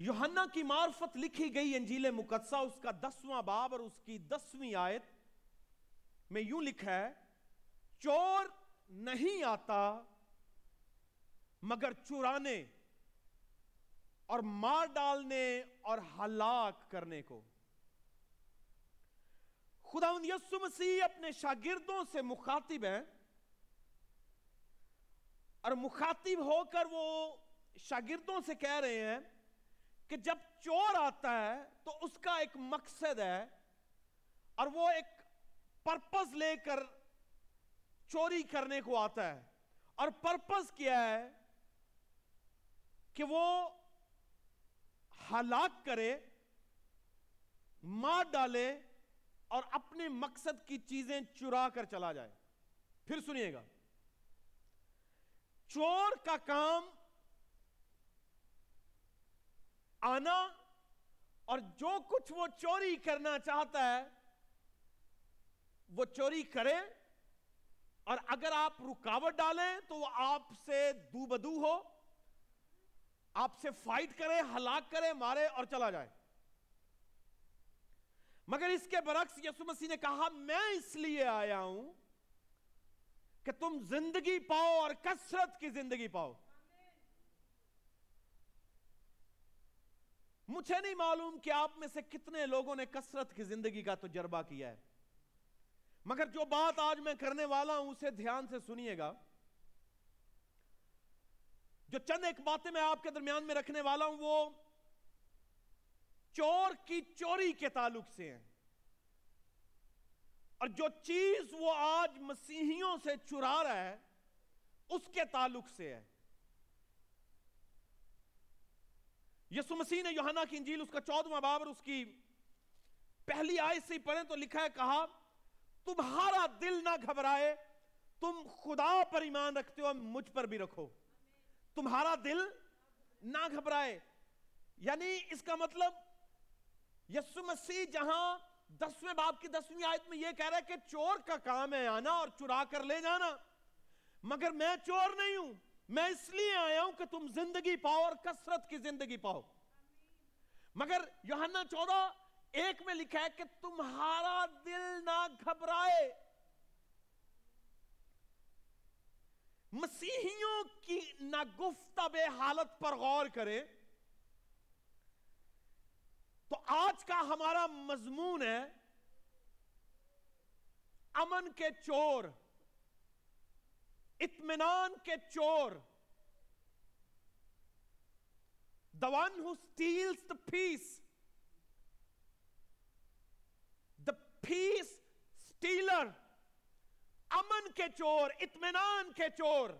یوحنا کی معرفت لکھی گئی انجیل مقدسہ، اس کا دسواں باب اور اس کی دسویں آیت میں یوں لکھا ہے، چور نہیں آتا مگر چرانے اور مار ڈالنے اور ہلاک کرنے کو۔ خدا یسو مسیح اپنے شاگردوں سے مخاطب ہیں اور مخاطب ہو کر وہ شاگردوں سے کہہ رہے ہیں کہ جب چور آتا ہے تو اس کا ایک مقصد ہے اور وہ ایک پرپز لے کر چوری کرنے کو آتا ہے۔ اور پرپز کیا ہے؟ کہ وہ ہلاک کرے، مار ڈالے اور اپنے مقصد کی چیزیں چرا کر چلا جائے۔ پھر سنیے گا۔ چور کا کام آنا اور جو کچھ وہ چوری کرنا چاہتا ہے، وہ چوری کرے اور اگر آپ رکاوٹ ڈالیں تو وہ آپ سے دو بدو ہو، آپ سے فائٹ کرے ہلاک کرے مارے اور چلا جائے۔ مگر اس کے برعکس یسو مسیح نے کہا، میں اس لیے آیا ہوں کہ تم زندگی پاؤ اور کثرت کی زندگی پاؤ۔ مجھے نہیں معلوم کہ آپ میں سے کتنے لوگوں نے کثرت کی زندگی کا تجربہ کیا ہے۔ مگر جو بات آج میں کرنے والا ہوں، اسے دھیان سے سنیے گا۔ جو چند ایک باتیں میں آپ کے درمیان میں رکھنے والا ہوں، وہ چور کی چوری کے تعلق سے ہیں۔ اور جو چیز وہ آج مسیحیوں سے چرا رہا ہے، اس کے تعلق سے ہے۔ یسو مسیح نے یوحنا کی انجیل، اس کا چودواں باب اور اس کی پہلی آیت سے ہی پڑھیں تو لکھا ہے، کہا، تمہارا دل نہ گھبرائے، تم خدا پر ایمان رکھتے ہو مجھ پر بھی رکھو۔ تمہارا دل نہ گھبرائے۔ یعنی اس کا مطلب یسو مسیح جہاں دسویں باپ کی دسویں آیت میں یہ کہہ رہا ہے کہ چور کا کام ہے آنا اور چرا کر لے جانا، مگر میں چور نہیں ہوں۔ میں اس لیے آیا ہوں کہ تم زندگی پاؤ اور کثرت کی زندگی پاؤ۔ مگر یوحنا چودہ ایک میں لکھا ہے کہ تمہارا دل نہ گھبرائے۔ مسیحیوں کی نگفتب حالت پر غور کرے تو آج کا ہمارا مضمون ہے امن کے چور۔ اطمینان کے چور۔ The one who steals the peace the peace stealer امن کے چور، اطمینان کے چور۔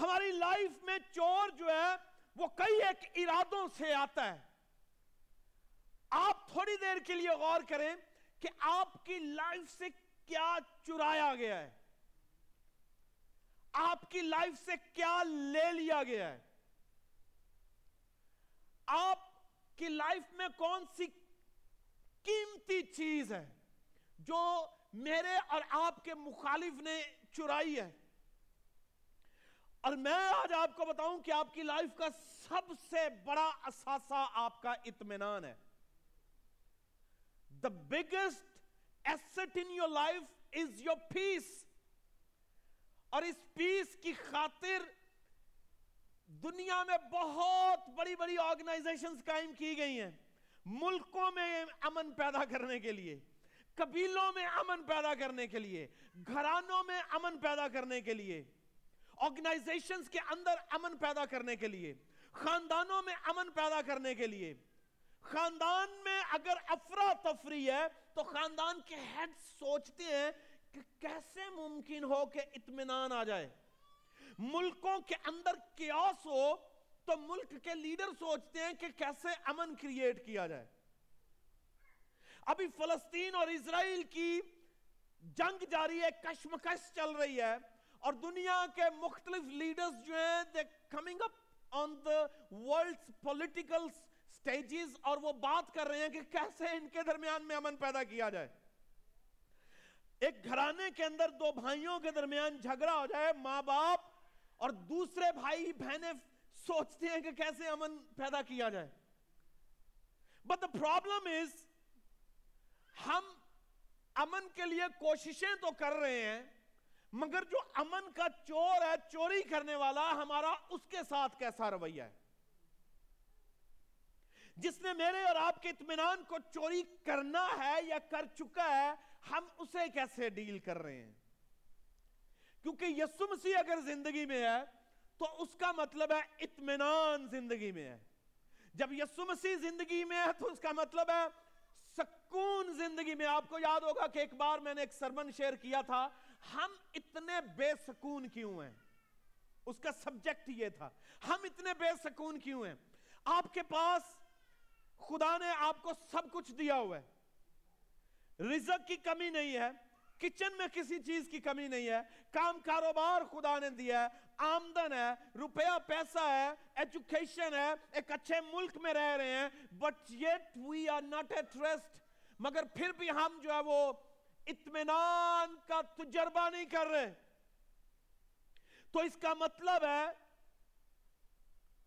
ہماری لائف میں چور جو ہے، وہ کئی ایک ارادوں سے آتا ہے۔ آپ تھوڑی دیر کے لیے غور کریں کہ آپ کی لائف سے کیا چرایا گیا ہے۔ آپ کی لائف سے کیا لے لیا گیا ہے؟ آپ کی لائف میں کون سی قیمتی چیز ہے جو میرے اور آپ کے مخالف نے چرائی ہے؟ اور میں آج آپ کو بتاؤں کہ آپ کی لائف کا سب سے بڑا اثاثہ آپ کا اطمینان ہے۔ The biggest asset in your life is your peace اور اس پیس کی خاطر دنیا میں بہت بڑی بڑی آرگنائزیشنز قائم کی گئی ہیں۔ ملکوں میں امن پیدا کرنے کے لیے، قبیلوں میں امن پیدا کرنے کے لیے، گھرانوں میں امن پیدا کرنے کے لیے آرگنائزیشنز کے اندر امن پیدا کرنے کے لیے، خاندانوں میں امن پیدا کرنے کے لیے۔ خاندان میں اگر افراتفری ہے تو خاندان کے ہیڈ سوچتے ہیں کہ کیسے ممکن ہو کہ اطمینان آ جائے؟ ملکوں کے اندر کیاس ہو تو ملک کے لیڈر سوچتے ہیں کہ کیسے امن کریٹ کیا جائے۔ ابھی فلسطین اور اسرائیل کی جنگ جاری ہے، کشمکش چل رہی ہے اور دنیا کے مختلف لیڈرز جو ہیں they coming up on the world political stages اور وہ بات کر رہے ہیں کہ کیسے ان کے درمیان میں امن پیدا کیا جائے۔ ایک گھرانے کے اندر دو بھائیوں کے درمیان جھگڑا ہو جائے، ماں باپ اور دوسرے بھائی، بہنیں سوچتے ہیں کہ کیسے امن پیدا کیا جائے۔ بٹ دا پرابلم از ہم امن کے لیے کوششیں تو کر رہے ہیں، مگر جو امن کا چور ہے، چوری کرنے والا ہمارا اس کے ساتھ کیسا رویہ ہے؟ جس نے میرے اور آپ کے اطمینان کو چوری کرنا ہے یا کر چکا ہے ہم اسے کیسے ڈیل کر رہے ہیں؟ کیونکہ یسو مسیح اگر زندگی میں ہے، تو اس کا مطلب ہے اطمینان زندگی میں ہے۔ جب یسو مسیح زندگی میں ہے، تو اس کا مطلب ہے سکون زندگی میں۔ آپ کو یاد ہوگا کہ ایک بار میں نے ایک سرمن شیئر کیا تھا، ہم اتنے بے سکون کیوں ہیں؟ اس کا سبجیکٹ یہ تھا، ہم اتنے بے سکون کیوں ہیں؟ آپ کے پاس خدا نے آپ کو سب کچھ دیا ہوا ہے۔ رزق کی کمی نہیں ہے، کچن میں کسی چیز کی کمی نہیں ہے، کام کاروبار خدا نے دیا ہے، آمدن ہے، روپیہ پیسہ ہے ایجوکیشن ہے، ایک اچھے ملک میں رہ رہے ہیں but yet we are not at rest مگر پھر بھی ہم جو ہے وہ اطمینان کا تجربہ نہیں کر رہے۔ تو اس کا مطلب ہے،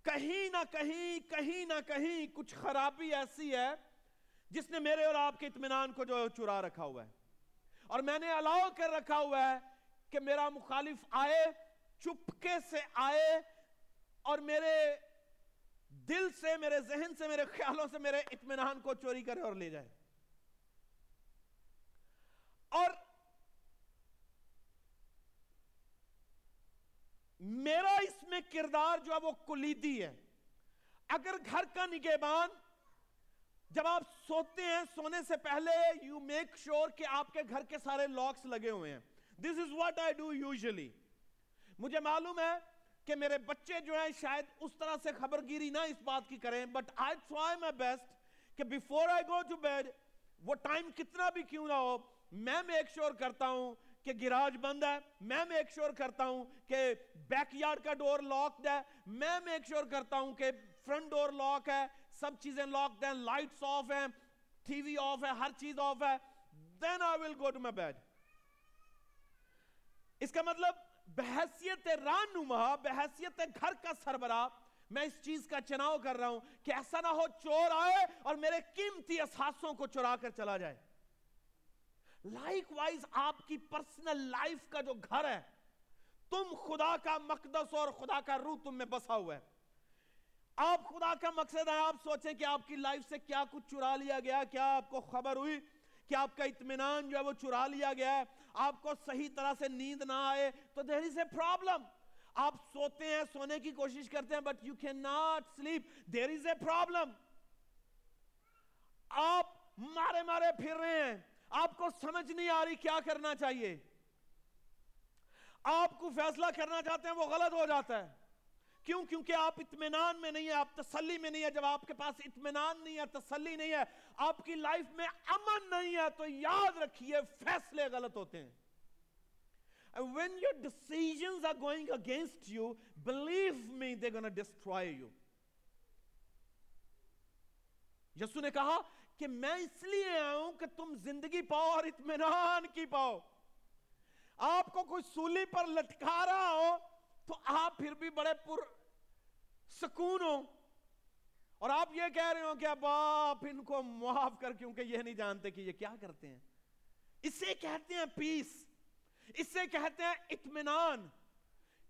کہیں نہ کہیں کہیں نہ کہیں کچھ خرابی ایسی ہے جس نے میرے اور آپ کے اطمینان کو جو چرا رکھا ہوا ہے۔ اور میں نے الاؤ کر رکھا ہوا ہے کہ میرا مخالف آئے، چپکے سے آئے اور میرے دل سے، میرے ذہن سے، میرے خیالوں سے میرے اطمینان کو چوری کرے اور لے جائے۔ اور میرا اس میں کردار جو ہے وہ کلیدی ہے۔ اگر گھر کا نگہبان جب آپ سوتے ہیں، سونے سے پہلے یو میک شور کہ آپ کے گھر کے سارے لاکس لگے ہوئے ہیں۔ This is what I do usually مجھے معلوم ہے کہ میرے بچے جو ہیں شاید اس طرح سے خبر گیری نہ اس بات کی کریں but I try my best کہ before I go to bed وہ ٹائم کتنا بھی کیوں نہ ہو، میں میک شور کرتا ہوں کہ گراج بند ہے، میں میک شور کرتا ہوں کہ بیک یارڈ کا ڈور لاکڈ ہے، میں میک شور کرتا ہوں کہ فرنٹ ڈور لاک ہے سب چیزیں لاکڈ ہیں لائٹس آف ہیں ٹی وی آف ہے ہر چیز آف ہے۔ دین آئی ول گو ٹو مائی بیڈ اس کا مطلب بحثیت رانما بحثیت گھر کا سربراہ، میں اس چیز کا چناؤ کر رہا ہوں کہ ایسا نہ ہو چور آئے اور میرے قیمتی احساسوں کو چرا کر چلا جائے۔ لائک وائز آپ کی پرسنل لائف کا جو گھر ہے، تم خدا کا مقدس اور خدا کا روح تم میں بسا ہوا ہے۔ آپ خدا کا مقصد ہے، آپ سوچیں کہ آپ کی لائف سے کیا کچھ چرا لیا گیا کیا آپ کو خبر ہوئی کہ آپ کا اطمینان جو ہے وہ چرا لیا گیا ہے؟ آپ کو صحیح طرح سے نیند نہ آئے تو دیر از اے پرابلم آپ سوتے ہیں، سونے کی کوشش کرتے ہیں but you can not sleep there is a problem آپ مارے مارے پھر رہے ہیں۔ آپ کو سمجھ نہیں آ رہی کیا کرنا چاہیے۔ آپ کو فیصلہ کرنا چاہتے ہیں، وہ غلط ہو جاتا ہے۔ کیوں؟ کیونکہ آپ اطمینان میں نہیں ہے آپ تسلی میں نہیں ہے جب آپ کے پاس اطمینان نہیں ہے، تسلی نہیں ہے، آپ کی لائف میں امن نہیں ہے، تو یاد رکھیے، فیصلے غلط ہوتے ہیں۔ When your decisions are going against you believe me they're gonna destroy you. یسو نے کہا کہ میں اس لیے آیا ہوں کہ تم زندگی پاؤ اور اطمینان کی پاؤ۔ آپ کو کوئی سولی پر لٹکا رہا ہو تو آپ پھر بھی بڑے پر سکون ہو اور آپ یہ کہہ رہے ہو کہ اب آپ ان کو معاف کر کیونکہ یہ نہیں جانتے کہ یہ کیا کرتے ہیں اسے کہتے ہیں پیس اسے کہتے ہیں اطمینان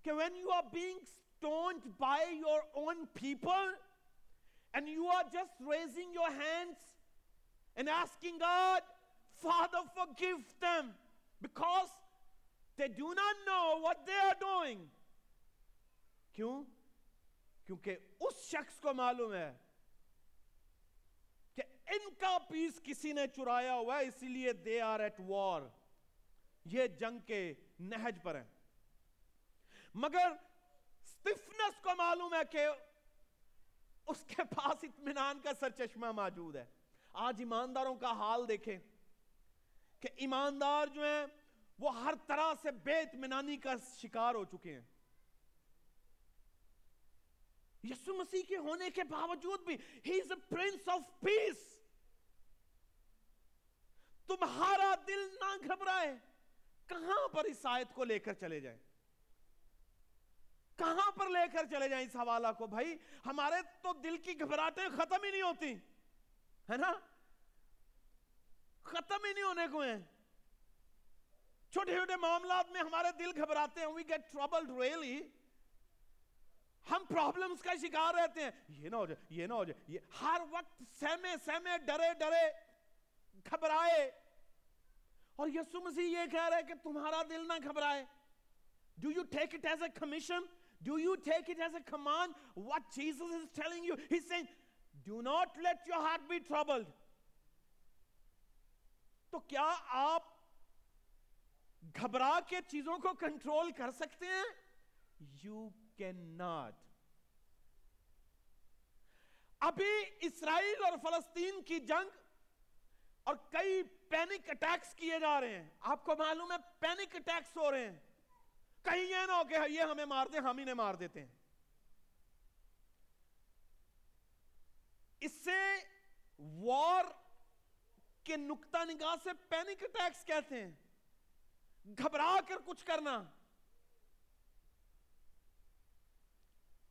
کہ when you are being taunt by your own people and you are just raising your hands and asking God father forgive them because they do not know what they are doing کیوں؟ کیونکہ اس شخص کو معلوم ہے کہ ان کا پیس کسی نے چرایا ہوا ہے، اسی لیے دے آر ایٹ وار یہ جنگ کے نہج پر ہیں۔ مگر سٹفنس کو معلوم ہے کہ اس کے پاس اطمینان کا سر چشمہ موجود ہے۔ آج ایمانداروں کا حال دیکھیں کہ ایماندار جو ہیں، وہ ہر طرح سے بے اطمینانی کا شکار ہو چکے ہیں۔ یسو مسیح کے ہونے کے باوجود بھی ہی از اے پرنس آف پیس تمہارا دل نہ گھبرائے. کہاں پر اس آیت کو لے کر چلے جائیں؟ کہاں پر لے کر چلے جائیں اس حوالہ کو؟ بھائی، ہمارے تو دل کی گھبراہٹیں ختم ہی نہیں ہوتی، ہے نا؟ ختم ہی نہیں ہونے کو ہیں۔ چھوٹے چھوٹے معاملات میں ہمارے دل گھبراتے ہیں وی گیٹ ٹربل ریئلی ہم پرابلمز کا شکار رہتے ہیں یہ نہ ہو جائے یہ نہ ہو جائے یہ ہر وقت سہمے سہمے ڈرے ڈرے گھبرائے اور یسو مسیح یہ کہہ رہے کہ تمہارا دل نہ گھبرائے Do you take it as a commission? Do you take it as a command? What Jesus is telling you, He's saying, Do not let your heart be troubled. تو کیا آپ گھبرا کے چیزوں کو کنٹرول کر سکتے ہیں یو کین ناٹ ابھی اسرائیل اور فلسطین کی جنگ اور کئی پینک اٹیکس کیے جا رہے ہیں۔ آپ کو معلوم ہے پینک اٹیکس ہو رہے ہیں۔ کہیں یہ نہ ہو کہ یہ ہمیں مار دیں ہم انہیں مار دیتے ہیں۔ اس سے وار کے نکتہ نگاہ سے پینک اٹیکس کہتے ہیں۔ گھبرا کر کچھ کرنا۔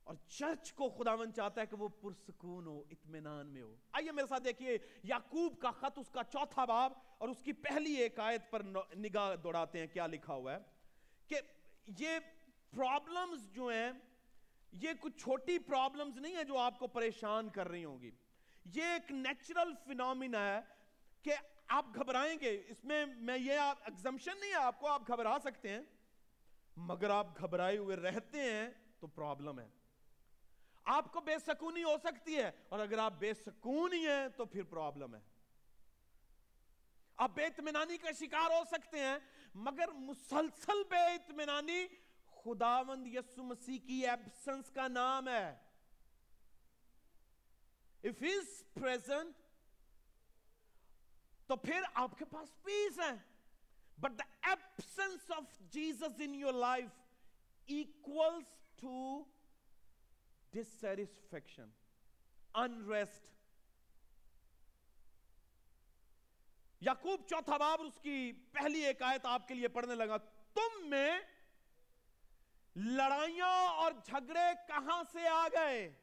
اور چرچ کو خداون چاہتا ہے کہ وہ پرسکون ہو، اطمینان میں ہو۔ آئیے میرے ساتھ دیکھیے، یعقوب کا خط، اس کا چوتھا باب اور اس کی پہلی ایک آیت پر نگاہ دوڑاتے ہیں، کیا لکھا ہوا ہے کہ یہ پرابلمز جو ہیں، یہ کچھ چھوٹی پرابلمز نہیں ہیں جو آپ کو پریشان کر رہی ہوں گی۔ یہ ایک نیچرل فینومینا ہے کہ آپ گھبرائیں گے۔ اس میں میں یہ ایگزمشن نہیں ہے، آپ کو آپ گھبرا سکتے ہیں، مگر آپ گھبرائے ہوئے رہتے ہیں تو پرابلم ہے۔ آپ کو بے سکونی ہو سکتی ہے۔ اور اگر آپ بے سکونی ہیں تو پھر پرابلم ہے۔ آپ بے اطمینانی کا شکار ہو سکتے ہیں، مگر مسلسل بے اطمینانی خداوند یسو مسیح کی ایبسنس کا نام ہے۔ If he is present تو پھر آپ کے پاس پیس ہے۔ But the absence of Jesus in your life equals to dissatisfaction unrest. یعقوب چوتھا باب اس کی پہلی ایک آیت آپ کے لیے پڑھنے لگا، تم میں لڑائیاں اور جھگڑے کہاں سے آ گئے؟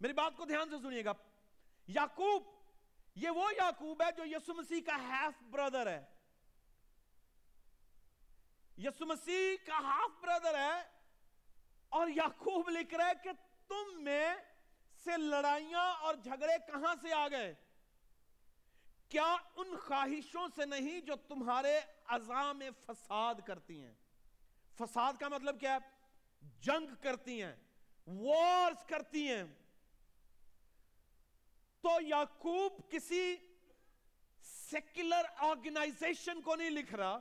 میری بات کو دھیان سے سنیے گا۔ یعقوب، یہ وہ یعقوب ہے جو یسو مسیح کا ہیف بردر ہے۔ یسو مسیح کا ہاف بردر ہے اور یعقوب لکھ رہا ہے کہ تم میں سے لڑائیاں اور جھگڑے کہاں سے آ گئے؟ کیا ان خواہشوں سے نہیں جو تمہارے عزام فساد کرتی ہیں؟ فساد کا مطلب کیا ہے؟ جنگ کرتی ہیں وارز کرتی ہیں۔ تو یعقوب کسی سیکولر آرگنائزیشن کو نہیں لکھ رہا،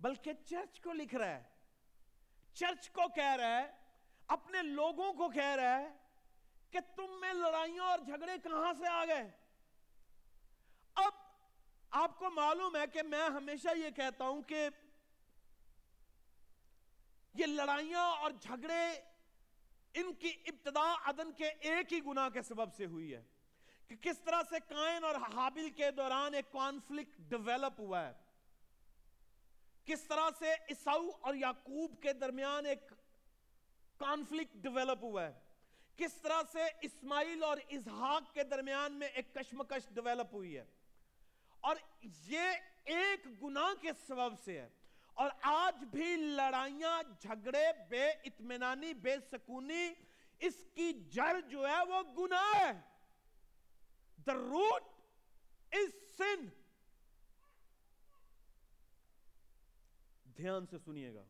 بلکہ چرچ کو لکھ رہا ہے۔ چرچ کو کہہ رہا ہے، اپنے لوگوں کو کہہ رہا ہے کہ تم میں لڑائیاں اور جھگڑے کہاں سے آ گئے؟ اب آپ کو معلوم ہے کہ میں ہمیشہ یہ کہتا ہوں کہ یہ لڑائیاں اور جھگڑے ان کی ابتدا عدن کے ایک ہی گناہ کے سبب سے ہوئی ہے۔ کہ کس طرح سے کائن اور حابل کے دوران ایک کانفلکٹ ڈیولپ ہوا ہے۔ کس طرح سے عیساؤ اور یعقوب کے درمیان ایک کانفلکٹ ڈیولپ ہوا ہے؟ کس طرح سے اسماعیل اور اسحاق کے درمیان میں ایک کشمکش ڈیولپ ہوئی ہے؟ اور یہ ایک گناہ کے سبب سے ہے۔ اور آج بھی لڑائیاں، جھگڑے، بے اطمینانی، بے سکونی، اس کی جڑ جو ہے وہ گناہ ہے۔ The root is sin. دھیان سے سنیے گا۔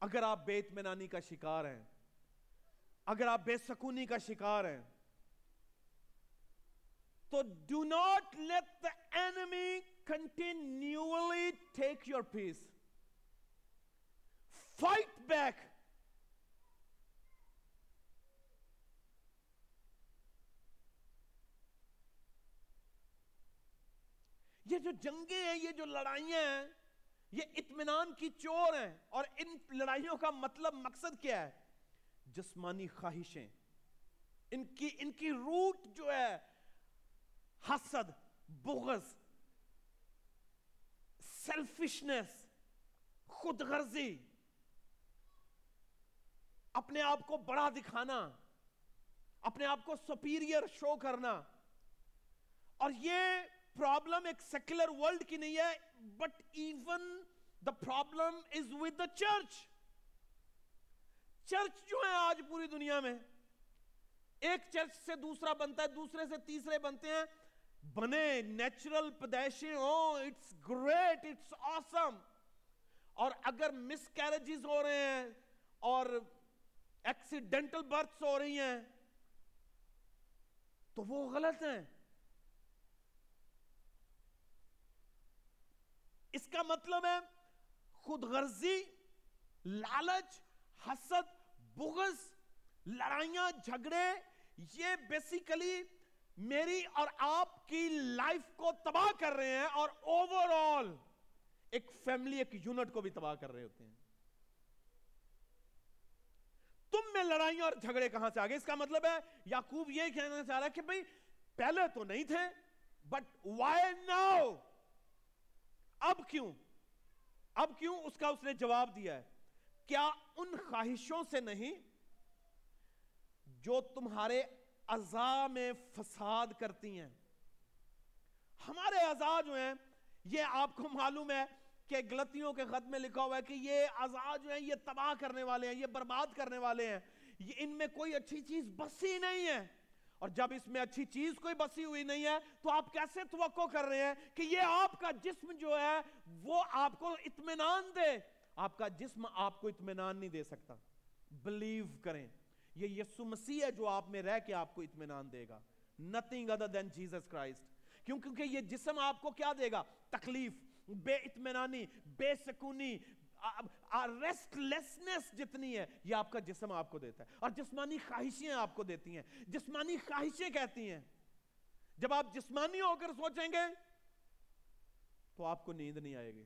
اگر آپ بے اطمینانی کا شکار ہیں، اگر آپ بے سکونی کا شکار ہیں، تو do not let the enemy continuously take your peace fight back یہ جو جنگیں ہیں، یہ جو لڑائیاں ہیں یہ اطمینان کی چور ہیں اور ان لڑائیوں کا مطلب مقصد کیا ہے؟ جسمانی خواہشیں۔ ان کی ان کی روٹ جو ہے، حسد، بغض سیلفشنس خود غرضی اپنے آپ کو بڑا دکھانا، اپنے آپ کو سپیریئر شو کرنا۔ اور یہ پرابلم ایک سیکولر ورلڈ کی نہیں ہے but even the problem is with the church church جو ہے آج پوری دنیا میں، ایک چرچ سے دوسرا بنتا ہے، دوسرے سے تیسرے بنتے ہیں۔ بنے نیچرل پیدائشیں ہوں اٹس گریٹ اٹس آسم اور اگر مس کیریجز ہو رہے ہیں اور ایکسیڈنٹل برتھس ہو رہی ہیں، تو وہ غلط ہیں۔ اس کا مطلب ہے خود غرضی، لالچ، حسد، بغض، لڑائیاں، جھگڑے، یہ بیسیکلی میری اور آپ کی لائف کو تباہ کر رہے ہیں اور اوور آل ایک فیملی ایک یونٹ کو بھی تباہ کر رہے ہوتے ہیں۔ تم میں لڑائیاں اور جھگڑے کہاں سے آگے اس کا مطلب ہے، یعقوب یہ کہنا چاہ رہا ہے کہ بھئی پہلے تو نہیں تھے بٹ وائی ناؤ اب کیوں؟ اب کیوں اس کا اس نے جواب دیا ہے؟ کیا ان خواہشوں سے نہیں جو تمہارے ازا میں فساد کرتی ہیں؟ ہمارے ازا جو ہیں، یہ آپ کو معلوم ہے کہ غلطیوں کے خط میں لکھا ہوا ہے کہ یہ ازا جو ہیں، یہ تباہ کرنے والے ہیں، یہ برباد کرنے والے ہیں۔ یہ ان میں کوئی اچھی چیز بسی نہیں ہے۔ اور جب اس میں اچھی چیز کوئی بسی ہوئی نہیں ہے، تو آپ کیسے توقع کر رہے ہیں کہ یہ آپ کا جسم جو ہے، وہ آپ کو اطمینان دے؟ آپ کا جسم آپ کو اطمینان نہیں دے سکتا۔ بلیو کریں۔ یہ یسو مسیح ہے جو آپ میں رہ کے آپ کو اطمینان دے گا۔ Nothing other than Jesus Christ کیوں؟ کیونکہ یہ جسم آپ کو کیا دے گا؟ تکلیف، بے اطمینانی، بے سکونی ریسٹ لیسنس جتنی ہے، یہ آپ کا جسم آپ کو دیتا ہے۔ اور جسمانی خواہشیں آپ کو دیتی ہیں۔ جسمانی خواہشیں کہتی ہیں۔ جب آپ جسمانی ہو کر سوچیں گے، تو آپ کو نیند نہیں آئے گی۔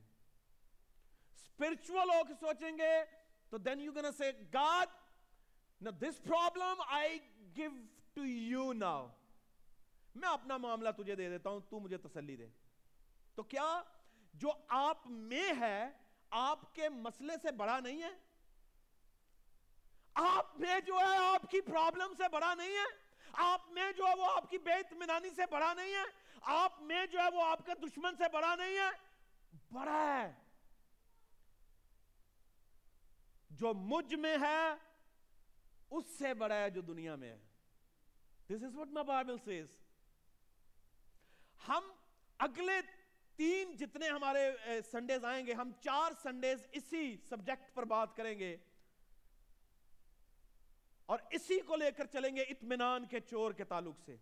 اسپرچل ہو کے سوچیں گے، تو دین یو گنا سے God Now this problem I give to you now. میں اپنا معاملہ تجھے دے دیتا ہوں، تو مجھے تسلی دے۔ تو کیا جو آپ میں ہے آپ کے مسئلے سے بڑا نہیں ہے؟ آپ میں جو ہے آپ کی پرابلم سے بڑا نہیں ہے؟ آپ میں جو ہے وہ آپ کی بے اطمینانی سے بڑا نہیں ہے؟ آپ میں جو ہے وہ آپ کے دشمن سے بڑا نہیں ہے؟ بڑا ہے۔ جو مجھ میں ہے، اس سے بڑا ہے جو دنیا میں ہے۔ This is what my Bible says ہم اگلے تین جتنے ہمارے سنڈیز آئیں گے، ہم چار سنڈیز اسی سبجیکٹ پر بات کریں گے۔ اور اسی کو لے کر چلیں گے اطمینان کے چور کے تعلق سے۔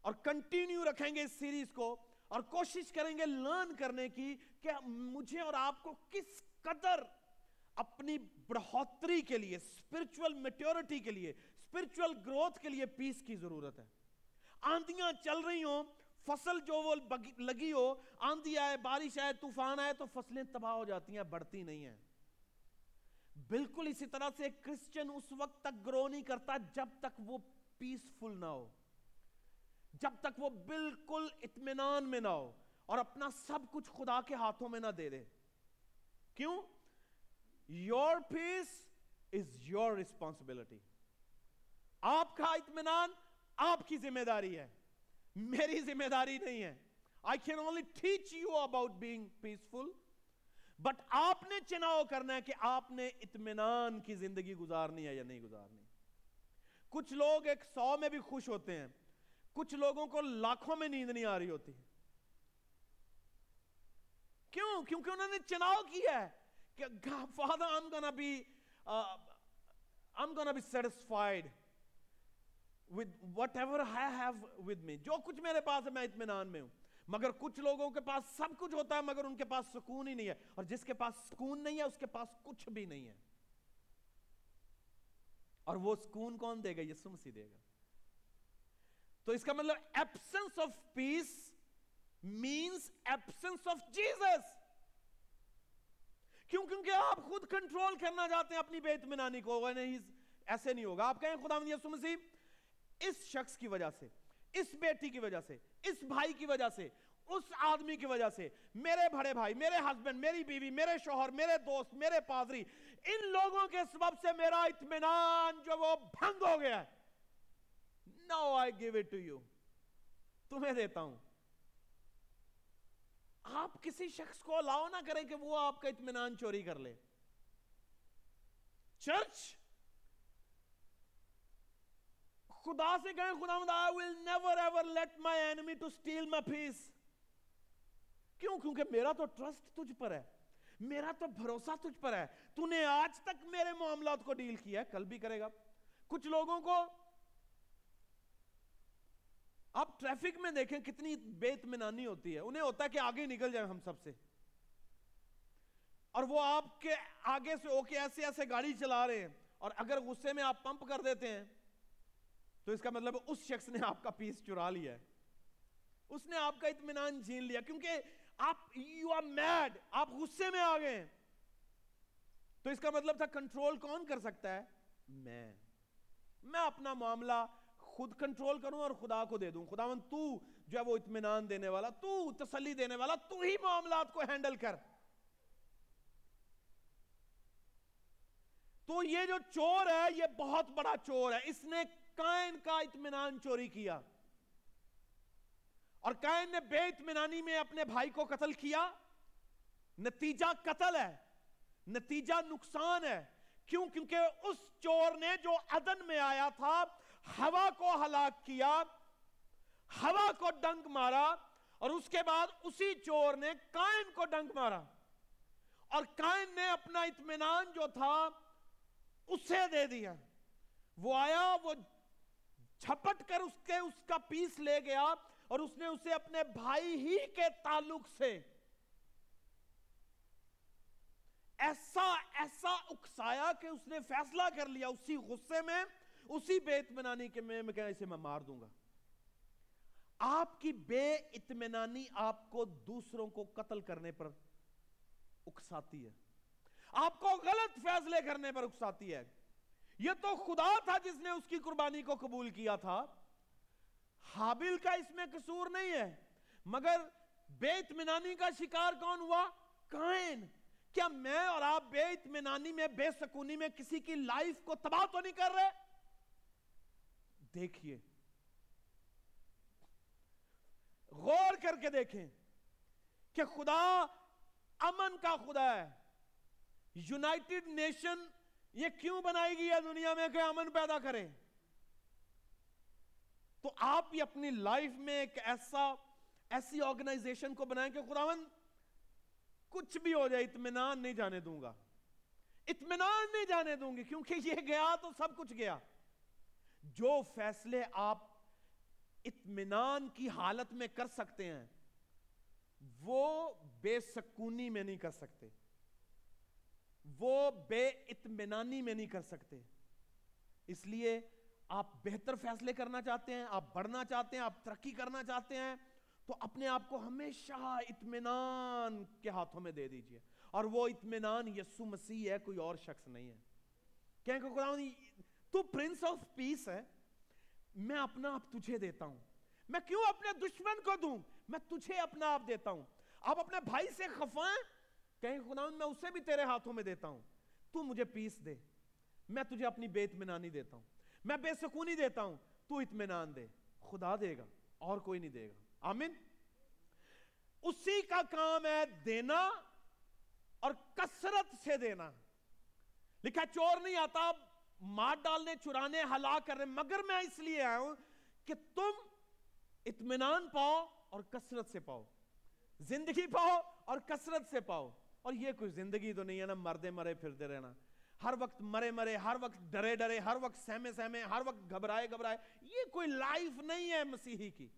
اور کنٹینیو رکھیں گے اس سیریز کو اور کوشش کریں گے لرن کرنے کی کہ مجھے اور آپ کو کس قدر اپنی بڑھوتری کے لیے اسپرچل میٹیورٹی کے لیے اسپرچل گروتھ کے لیے پیس کی ضرورت ہے۔ آندیاں چل رہی ہوں فصل جو وہ لگی ہو، آندھی آئے، بارش آئے، طوفان آئے، تو فصلیں تباہ ہو جاتی ہیں، بڑھتی نہیں ہیں۔ بالکل اسی طرح سے کرسچن اس وقت تک گرو نہیں کرتا جب تک وہ پیسفل نہ ہو۔ جب تک وہ بالکل اطمینان میں نہ ہو اور اپنا سب کچھ خدا کے ہاتھوں میں نہ دے دے۔ کیوں؟ Your peace is your responsibility آپ کا اطمینان آپ کی ذمہ داری ہے۔ میری ذمہ داری نہیں ہے۔ I can only teach you about being peaceful but آپ نے چناؤ کرنا ہے کہ آپ نے اطمینان کی زندگی گزارنی ہے یا نہیں گزارنی۔ کچھ لوگ ایک سو میں بھی خوش ہوتے ہیں۔ کچھ لوگوں کو لاکھوں میں نیند نہیں آ رہی ہوتی۔ کیوں؟ کیونکہ انہوں نے چناؤ کیا ہے Father, I'm gonna be, uh, I'm gonna be satisfied with whatever I have with me. جو کچھ میرے پاس ہے، میں اطمینان میں ہوں۔ مگر کچھ لوگوں کے پاس سب کچھ ہوتا ہے، مگر ان کے پاس سکون ہی نہیں ہے۔ اور جس کے پاس سکون نہیں ہے، اس کے پاس کچھ بھی نہیں ہے۔ اور وہ سکون کون دے گا؟ یسو مسیح دے گا۔ تو اس کا مطلب absence of peace means absence of Jesus کیوں؟ کیونکہ آپ خود کنٹرول کرنا چاہتے ہیں اپنی بے اطمینانی کو۔ ایسے نہیں ہوگا۔ آپ کہیں خدا یسو مسیح اس شخص کی وجہ سے، اس بیٹی کی وجہ سے، اس بھائی کی وجہ سے، اس آدمی کی وجہ سے، میرے بڑے بھائی، میرے ہسبینڈ میری بیوی، میرے شوہر، میرے دوست، میرے پادری، ان لوگوں کے سبب سے میرا اطمینان جو وہ بھنگ ہو گیا no I give it to you تمہیں دیتا ہوں۔ آپ کسی شخص کو الاؤ نہ کریں کہ وہ آپ کا اطمینان چوری کر لے۔ چرچ خدا سے کہیں خدا مند I will never ever let my enemy to steal my peace. کیوں؟ کیونکہ میرا تو ٹرسٹ تجھ پر ہے. میرا تو بھروسہ تجھ پر ہے. تو نے آج تک میرے معاملات کو ڈیل کیا ہے. کل بھی کرے گا. کچھ لوگوں کو آپ ٹریفک میں دیکھیں کتنی بے اطمینانی ہوتی ہے. انہیں ہوتا ہے کہ آگے نکل جائیں ہم سب سے. اور وہ آپ کے آگے سے ہو کے ایسے ایسے گاڑی چلا رہے ہیں. اور اگر غصے میں آپ پمپ کر دیتے ہیں تو اس کا مطلب اس شخص نے آپ کا پیس چرا لیا ہے۔ اس نے آپ کا اطمینان جھین لیا کیونکہ آپ یو آر میڈ آپ غصے میں آ گئے تو اس کا مطلب تھا کنٹرول کون کر سکتا ہے؟ میں۔ میں اپنا معاملہ خود کنٹرول کروں اور خدا کو دے دوں۔ خدا من تو جو ہے وہ اطمینان دینے والا، تو تسلی دینے والا، تو ہی معاملات کو ہینڈل کر۔ تو یہ جو چور ہے، یہ بہت بڑا چور ہے۔ اس نے کائن کا اطمینان چوری کیا اور کائن نے بے اطمینانی میں اپنے بھائی کو قتل کیا نتیجہ قتل ہے نتیجہ نقصان ہے کیوں؟ کیونکہ اس چور نے جو عدن میں آیا تھا، ہوا کو ہلاک کیا، ہوا کو ڈنگ مارا اور اس کے بعد اسی چور نے کائن کو ڈنگ مارا اور کائن نے اپنا اطمینان جو تھا، اسے دے دیا۔ وہ آیا، وہ چھپٹ کر اس کے اس کا پیس لے گیا اور اس نے اسے اپنے بھائی ہی کے تعلق سے ایسا ایسا اکسایا کہ اس نے فیصلہ کر لیا اسی غصے میں، اسی بے اطمینانی کے میں میں اسے میں مار دوں گا۔ آپ کی بے اطمینانی آپ کو دوسروں کو قتل کرنے پر اکساتی ہے۔ آپ کو غلط فیصلے کرنے پر اکساتی ہے۔ یہ تو خدا تھا جس نے اس کی قربانی کو قبول کیا تھا۔ حابل کا اس میں قصور نہیں ہے، مگر بے اطمینانی کا شکار کون ہوا؟ کائن۔ کیا میں اور آپ بے اطمینانی میں، بے سکونی میں کسی کی لائف کو تباہ تو نہیں کر رہے؟ دیکھیے۔ غور کر کے دیکھیں کہ خدا امن کا خدا ہے۔ یونائٹڈ نیشن یہ کیوں بنائی گئی ہے دنیا میں کہ امن پیدا کرے؟ تو آپ بھی اپنی لائف میں ایک ایسا، ایسی آرگنائزیشن کو بنائیں کہ خداون کچھ بھی ہو جائے، اطمینان نہیں جانے دوں گا۔ اطمینان نہیں جانے دوں گی، کیونکہ یہ گیا تو سب کچھ گیا۔ جو فیصلے آپ اطمینان کی حالت میں کر سکتے ہیں، وہ بے سکونی میں نہیں کر سکتے۔ وہ بے اطمینانی میں نہیں کر سکتے۔ اس لیے آپ بہتر فیصلے کرنا چاہتے ہیں، آپ بڑھنا چاہتے ہیں، آپ ترقی کرنا چاہتے ہیں، تو اپنے آپ کو ہمیشہ اطمینان کے ہاتھوں میں دے دیجیے۔ اور وہ اطمینان یسو مسیح ہے، کوئی اور شخص نہیں ہے۔ کہیں کہ خدا تو پرنس آف پیس ہے۔ میں اپنا آپ تجھے دیتا ہوں۔ میں کیوں اپنے دشمن کو دوں؟ میں تجھے اپنا آپ دیتا ہوں۔ آپ اپنے بھائی سے خفائیں کہیں خدا میں اسے بھی تیرے ہاتھوں میں دیتا ہوں۔ تو مجھے پیس دے۔ میں تجھے اپنی بے اطمینانی دیتا ہوں۔ میں بے سکونی دیتا ہوں۔ تو اطمینان دے۔ خدا دے گا، اور کوئی نہیں دے گا۔ آمین۔ اسی کا کام ہے دینا اور کسرت سے دینا۔ لکھا چور نہیں آتا، مار ڈالنے، چرانے، ہلاک کر رہے مگر میں اس لیے آیا ہوں کہ تم اطمینان پاؤ اور کسرت سے پاؤ۔ زندگی پاؤ اور کسرت سے پاؤ۔ اور یہ کوئی زندگی تو نہیں ہے نا مردے مرے پھرتے رہنا۔ ہر وقت مرے مرے، ہر وقت ڈرے ڈرے، ہر وقت سہمے سہمے، ہر وقت گھبرائے گھبرائے۔ یہ کوئی لائف نہیں ہے مسیحی کی۔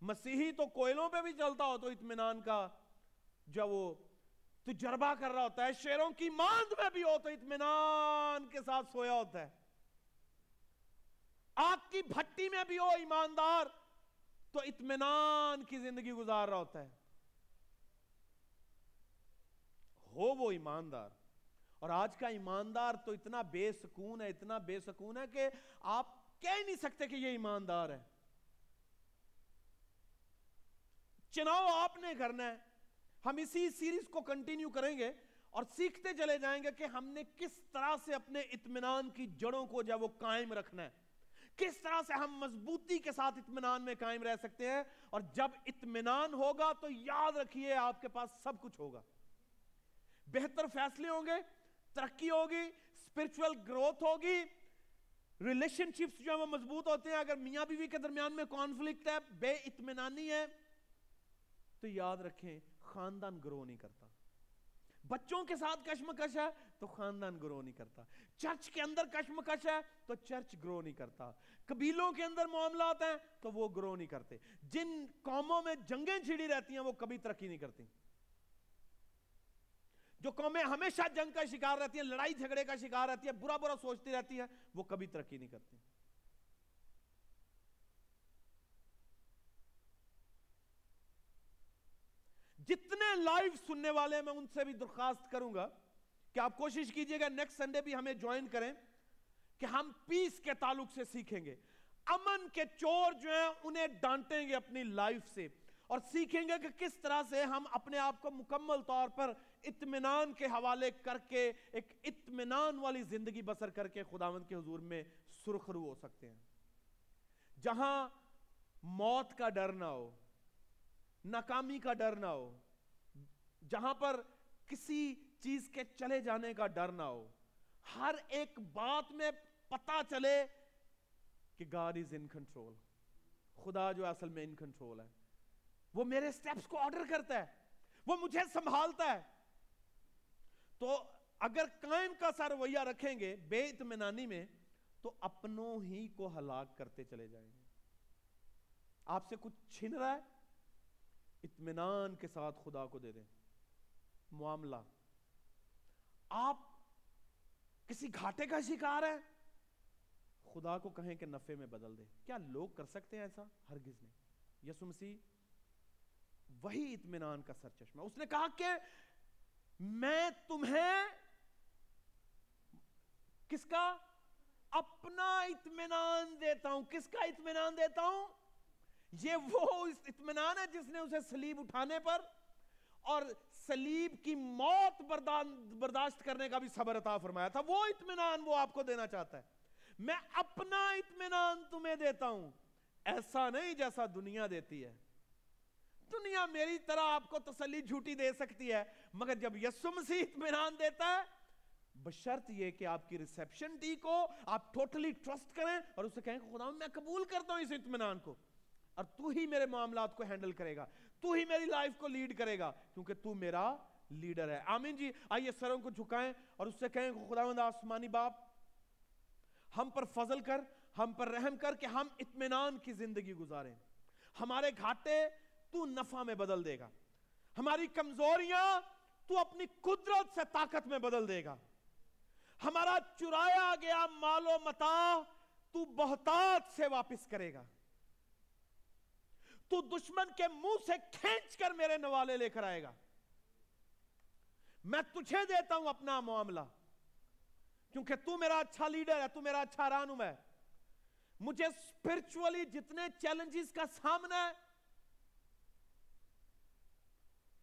مسیحی تو کوئلوں پہ بھی چلتا ہو تو اطمینان کا جو وہ تجربہ کر رہا ہوتا ہے، شیروں کی ماند میں بھی ہو تو اطمینان کے ساتھ سویا ہوتا ہے۔ آگ کی بھٹی میں بھی ہو ایماندار، تو اطمینان کی زندگی گزار رہا ہوتا ہے۔ ہو وہ ایماندار۔ اور آج کا ایماندار تو اتنا بے سکون ہے، اتنا بے سکون ہے کہ آپ کہہ نہیں سکتے کہ یہ ایماندار ہے۔ چناؤ آپ نے کرنا ہے۔ ہم اسی سیریز کو کنٹینیو کریں گے اور سیکھتے چلے جائیں گے کہ ہم نے کس طرح سے اپنے اطمینان کی جڑوں کو جب وہ قائم رکھنا ہے۔ کس طرح سے ہم مضبوطی کے ساتھ اطمینان میں قائم رہ سکتے ہیں۔ اور جب اطمینان ہوگا تو یاد رکھیے آپ کے پاس سب کچھ ہوگا۔ بہتر فیصلے ہوں گے، ترقی ہوگی اسپرچل گروتھ ہوگی۔ ریلیشن شپس جو ہیں وہ مضبوط ہوتے ہیں۔ اگر میاں بیوی کے درمیان میں کانفلکٹ ہے، بے اطمینانی ہے، تو یاد رکھیں، خاندان گرو نہیں کرتا۔ بچوں کے ساتھ کشمکش ہے، تو خاندان گرو نہیں کرتا۔ چرچ کے اندر کشمکش ہے، تو چرچ گرو نہیں کرتا۔ قبیلوں کے اندر معاملات ہیں، تو وہ گرو نہیں کرتے۔ جن قوموں میں جنگیں چھڑی رہتی ہیں، وہ کبھی ترقی نہیں کرتی۔ جو قومیں ہمیشہ جنگ کا شکار رہتی ہیں، لڑائی جھگڑے کا شکار رہتی ہے برا برا سوچتی رہتی ہے وہ کبھی ترقی نہیں کرتی۔ جتنے لائیو سننے والے ہیں، میں ان سے بھی درخواست کروں گا کہ آپ کوشش کیجیے گا نیکسٹ سنڈے بھی ہمیں جوائن کریں کہ ہم پیس کے تعلق سے سیکھیں گے۔ امن کے چور جو ہیں، انہیں ڈانٹیں گے اپنی لائف سے اور سیکھیں گے کہ کس طرح سے ہم اپنے آپ کو مکمل طور پر اطمینان کے حوالے کر کے ایک اطمینان والی زندگی بسر کر کے خداوند کے حضور میں سرخرو ہو سکتے ہیں۔ جہاں موت کا ڈر نہ ہو، ناکامی کا ڈر نہ ہو، جہاں پر کسی چیز کے چلے جانے کا ڈر نہ ہو، ہر ایک بات میں پتا چلے کہ گاڈ از ان کنٹرول، خدا جو اصل میں ان کنٹرول ہے۔ وہ میرے سٹیپس کو آرڈر کرتا ہے، وہ مجھے سنبھالتا ہے۔ تو اگر قائم کا سا رویہ رکھیں گے بے اطمینانی میں، تو اپنوں ہی کو ہلاک کرتے چلے جائیں گے۔ آپ سے کچھ چھن رہا ہے؟ اطمینان کے ساتھ خدا کو دے دیں۔ معاملہ۔ آپ کسی گھاٹے کا شکار ہے خدا کو کہیں کہ نفے میں بدل دے۔ کیا لوگ کر سکتے ہیں ایسا؟ ہرگز نہیں۔ یسو مسیح، وہی اطمینان کا سر چشمہ اس نے کہا کہ میں تمہیں کس کا اپنا اطمینان دیتا ہوں، کس کا اطمینان دیتا ہوں؟ یہ وہ اطمینان ہے جس نے اسے سلیب اٹھانے پر اور سلیب کی موت برداشت کرنے کا بھی صبر عطا فرمایا تھا۔ وہ اطمینان وہ آپ کو دینا چاہتا ہے۔ میں اپنا اطمینان تمہیں دیتا ہوں۔ ایسا نہیں جیسا دنیا دیتی ہے۔ دنیا میری طرح آپ کو تسلی جھوٹی دے سکتی ہے، مگر جب یسو مسیح اطمینان دیتا ہے، بشرط یہ کہ آپ کی ریسیپشن ٹھیک ہو آپ ٹوٹلی ٹرسٹ کریں اور اسے کہیں کہ خدا میں قبول کرتا ہوں اس اطمینان کو۔ اور تو ہی میرے معاملات کو ہینڈل کرے گا، تو ہی میری لائف کو لیڈ کرے گا، کیونکہ تو میرا لیڈر ہے۔ آمین جی آئیے سروں کو جھکائیں اور اس سے کہیں خدا مند آسمانی باپ، ہم پر فضل کر، ہم پر رحم کر کہ ہم اطمینان کی زندگی گزاریں۔ ہمارے گھاٹے تو نفع میں بدل دے گا۔ ہماری کمزوریاں تو اپنی قدرت سے طاقت میں بدل دے گا۔ ہمارا چرایا گیا مال و متا تو بہتات سے واپس کرے گا۔ تو دشمن کے منہ سے کھینچ کر میرے نوالے لے کر آئے گا۔ میں تجھے دیتا ہوں اپنا معاملہ۔ کیونکہ تو میرا اچھا لیڈر ہے، تو میرا اچھا رانم ہے۔ مجھے اسپرچولی جتنے چیلنجز کا سامنا ہے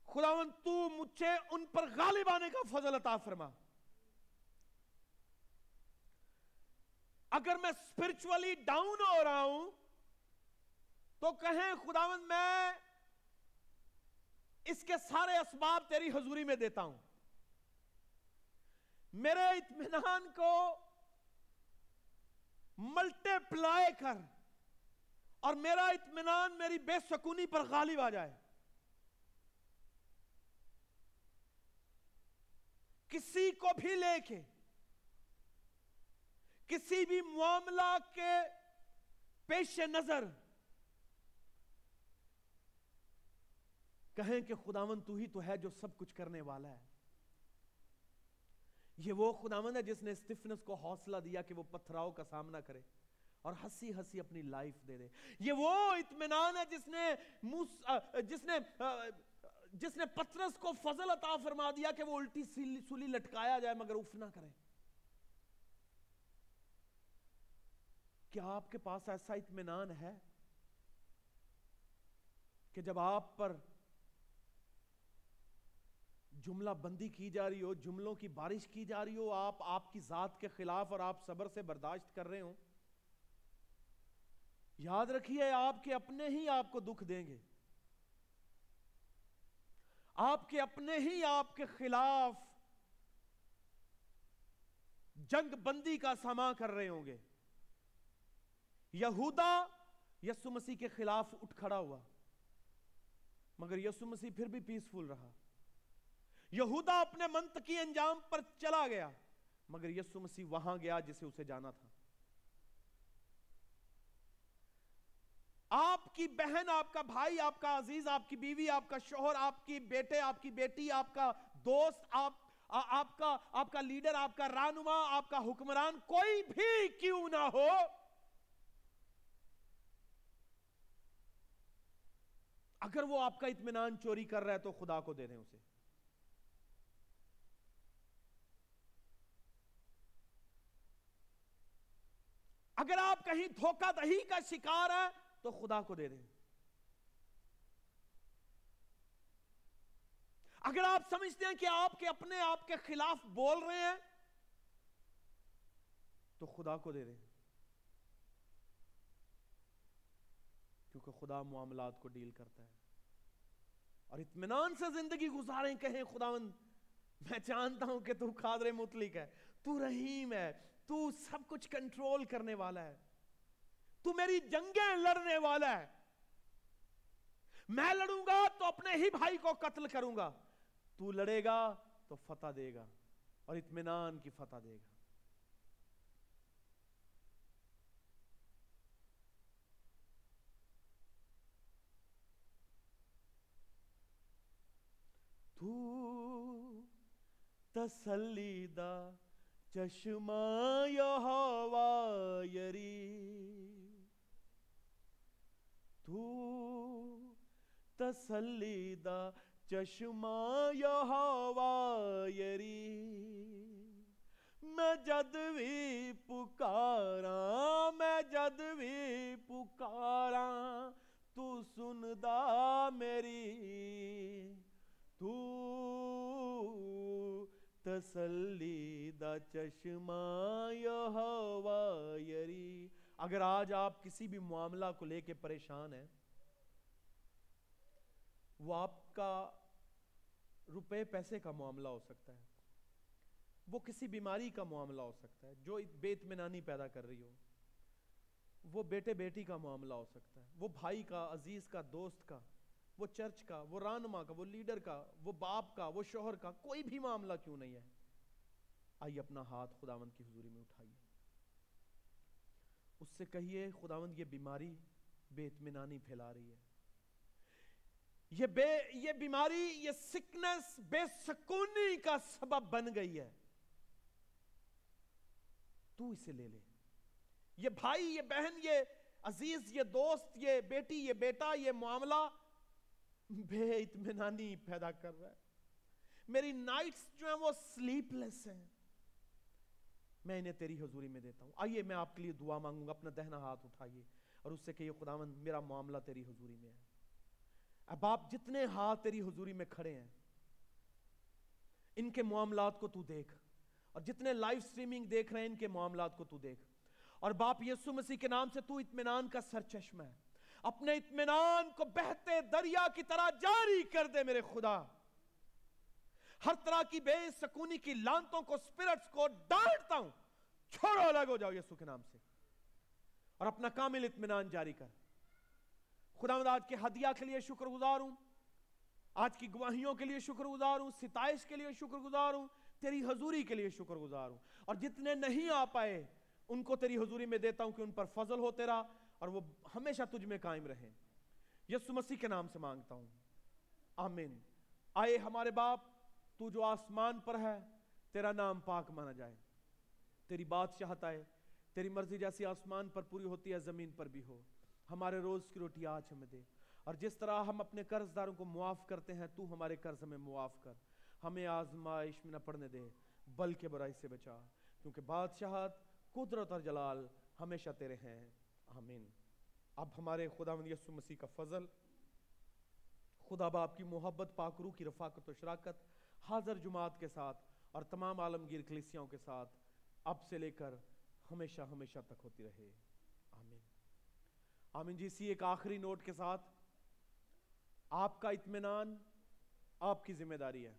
خداون تو مجھے ان پر غالب آنے کا فضل عطا فرما۔ اگر میں اسپرچولی ڈاؤن ہو رہا ہوں، تو کہیں خداون میں اس کے سارے اسباب تیری حضوری میں دیتا ہوں۔ میرے اطمینان کو ملٹے پلائے کر اور میرا اطمینان میری بے سکونی پر غالب آ جائے۔ کسی کو بھی لے کے، کسی بھی معاملہ کے پیش نظر، کہیں کہ خداون تو ہی تو ہے جو سب کچھ کرنے والا ہے۔ یہ وہ خداون ہے جس نے اسٹفنس کو حوصلہ دیا کہ وہ پتھراؤ کا سامنا کرے اور ہنسی ہنسی اپنی لائف دے دے۔ یہ وہ اطمینان ہے جس نے جس نے جس نے پترس کو فضل عطا فرما دیا کہ وہ الٹی سلی لٹکایا جائے مگر اف نہ کرے۔ کیا آپ کے پاس ایسا اطمینان ہے کہ جب آپ پر جملہ بندی کی جا رہی ہو، جملوں کی بارش کی جا رہی ہو، آپ آپ کی ذات کے خلاف اور آپ صبر سے برداشت کر رہے ہوں؟ یاد رکھیے، آپ کے اپنے ہی آپ کو دکھ دیں گے۔ آپ کے اپنے ہی آپ کے خلاف جنگ بندی کا سامان کر رہے ہوں گے۔ یہودا یسو مسیح کے خلاف اٹھ کھڑا ہوا۔ مگر یسو مسیح پھر بھی پیسفل رہا۔ یہودا اپنے منطقی انجام پر چلا گیا، مگر یسو مسیح وہاں گیا جسے اسے جانا تھا۔ آپ کی بہن، آپ کا بھائی، آپ کا عزیز، آپ کی بیوی، آپ کا شوہر، آپ کی بیٹے، آپ کی بیٹی، آپ کا دوست، آپ آپ کا آپ کا لیڈر، آپ کا رانما آپ کا حکمران، کوئی بھی کیوں نہ ہو۔ اگر وہ آپ کا اطمینان چوری کر رہا ہے تو خدا کو دے دیں اسے۔ اگر آپ کہیں دھوکہ دہی کا شکار ہے تو خدا کو دے دیں۔ اگر آپ سمجھتے ہیں کہ آپ کے اپنے آپ کے خلاف بول رہے ہیں، تو خدا کو دے دیں۔ کیونکہ خدا معاملات کو ڈیل کرتا ہے۔ اور اطمینان سے زندگی گزاریں، کہیں خداوند، میں جانتا ہوں کہ تو قادر مطلق ہے، تو رحیم ہے، تو سب کچھ کنٹرول کرنے والا ہے۔ تو میری جنگیں لڑنے والا ہے میں لڑوں گا تو اپنے ہی بھائی کو قتل کروں گا۔ تو لڑے گا تو فتح دے گا اور اطمینان کی فتح دے گا۔ تو تسلی دا چشمہ یہوا یری۔ تو تسلی دا چشمہ یہوا یری میں جد بھی پکارا، میں جد بھی پکارا، تو سندا میری، تو تسلی دا چشمہ یہوا یری۔ اگر آج آپ کسی بھی معاملہ کو لے کے پریشان ہیں، وہ آپ کا روپے پیسے کا معاملہ ہو سکتا ہے، وہ کسی بیماری کا معاملہ ہو سکتا ہے، جو بے اطمینانی پیدا کر رہی ہو، وہ بیٹے بیٹی کا معاملہ ہو سکتا ہے، وہ بھائی کا، عزیز کا، دوست کا، وہ چرچ کا، وہ رانما کا، وہ لیڈر کا، وہ باپ کا، وہ شوہر کا، کوئی بھی معاملہ کیوں نہیں ہے؟ آئیے اپنا ہاتھ خداوند کی حضوری میں اٹھائیے۔ اس سے کہیے، خداوند یہ بیماری بے اطمینانی پھیلا رہی ہے۔ یہ بے، یہ بیماری، یہ سکنس بے سکونی کا سبب بن گئی ہے۔ تو اسے لے لے۔ یہ بھائی، یہ بہن، یہ عزیز، یہ دوست، یہ بیٹی، یہ بیٹا، یہ معاملہ بے اطمینانی پیدا کر رہا ہے۔ میری نائٹس جو ہیں وہ سلیپ لیس ہیں۔ میں انہیں تیری حضوری میں دیتا ہوں۔ آئیے میں آپ کے لیے دعا مانگوں گا، اپنا دہنا ہاتھ اٹھائیے اور اس سے کہیے، خداوند، میرا معاملہ تیری حضوری میں ہے۔ اب آپ جتنے ہاتھ تیری حضوری میں کھڑے ہیں، ان کے معاملات کو تو دیکھ۔ اور جتنے لائف سٹریمنگ دیکھ رہے ہیں، ان کے معاملات کو تو دیکھ۔ اور باپ یسو مسیح کے نام سے تو اطمینان کا سر چشمہ ہے۔ اپنے اطمینان کو بہتے دریا کی طرح جاری کر دے میرے خدا۔ ہر طرح کی بے سکونی کی لانتوں کو سپیرٹس کو ڈانٹتا ہوں۔ چھوڑو، الگ ہو جاؤ یسو کے نام سے۔ اور اپنا کامل اطمینان جاری کر۔ خدا مد آج کے ہدیہ کے لیے شکر گزار ہوں۔ آج کی گواہیوں کے لیے شکر گزار ہوں۔ ستائش کے لیے شکر گزار ہوں۔ تیری حضوری کے لیے شکر گزار ہوں۔ اور جتنے نہیں آ پائے، ان کو تیری حضوری میں دیتا ہوں کہ ان پر فضل ہو تیرا۔ اور وہ ہمیشہ تجھ میں قائم رہیں۔ یسو مسیح کے نام سے مانگتا ہوں۔ آمین۔ آئے ہمارے باپ تو جو آسمان پر ہے، تیرا نام پاک مانا جائے۔ تیری بادشاہت آئے، تیری مرضی جیسی آسمان پر پوری ہوتی ہے، زمین پر بھی ہو۔ ہمارے روز کی روٹی آج ہمیں دے۔ اور جس طرح ہم اپنے قرض داروں کو معاف کرتے ہیں، تو ہمارے قرض ہمیں معاف کر۔ ہمیں آزمائش میں نہ پڑنے دے، بلکہ برائی سے بچا۔ کیونکہ بادشاہت قدرت اور جلال ہمیشہ تیرے ہیں۔ آمین۔ اب ہمارے خدا یسو مسیح کا فضل، خدا باپ کی محبت پاکرو کی رفاقت و شراکت حاضر جماعت کے ساتھ اور تمام عالمگیر کلیسیاں کے ساتھ اب سے لے کر ہمیشہ ہمیشہ تک ہوتی رہے۔ آمین۔ آمین جی سی ایک آخری نوٹ کے ساتھ آپ کا اطمینان آپ کی ذمہ داری ہے۔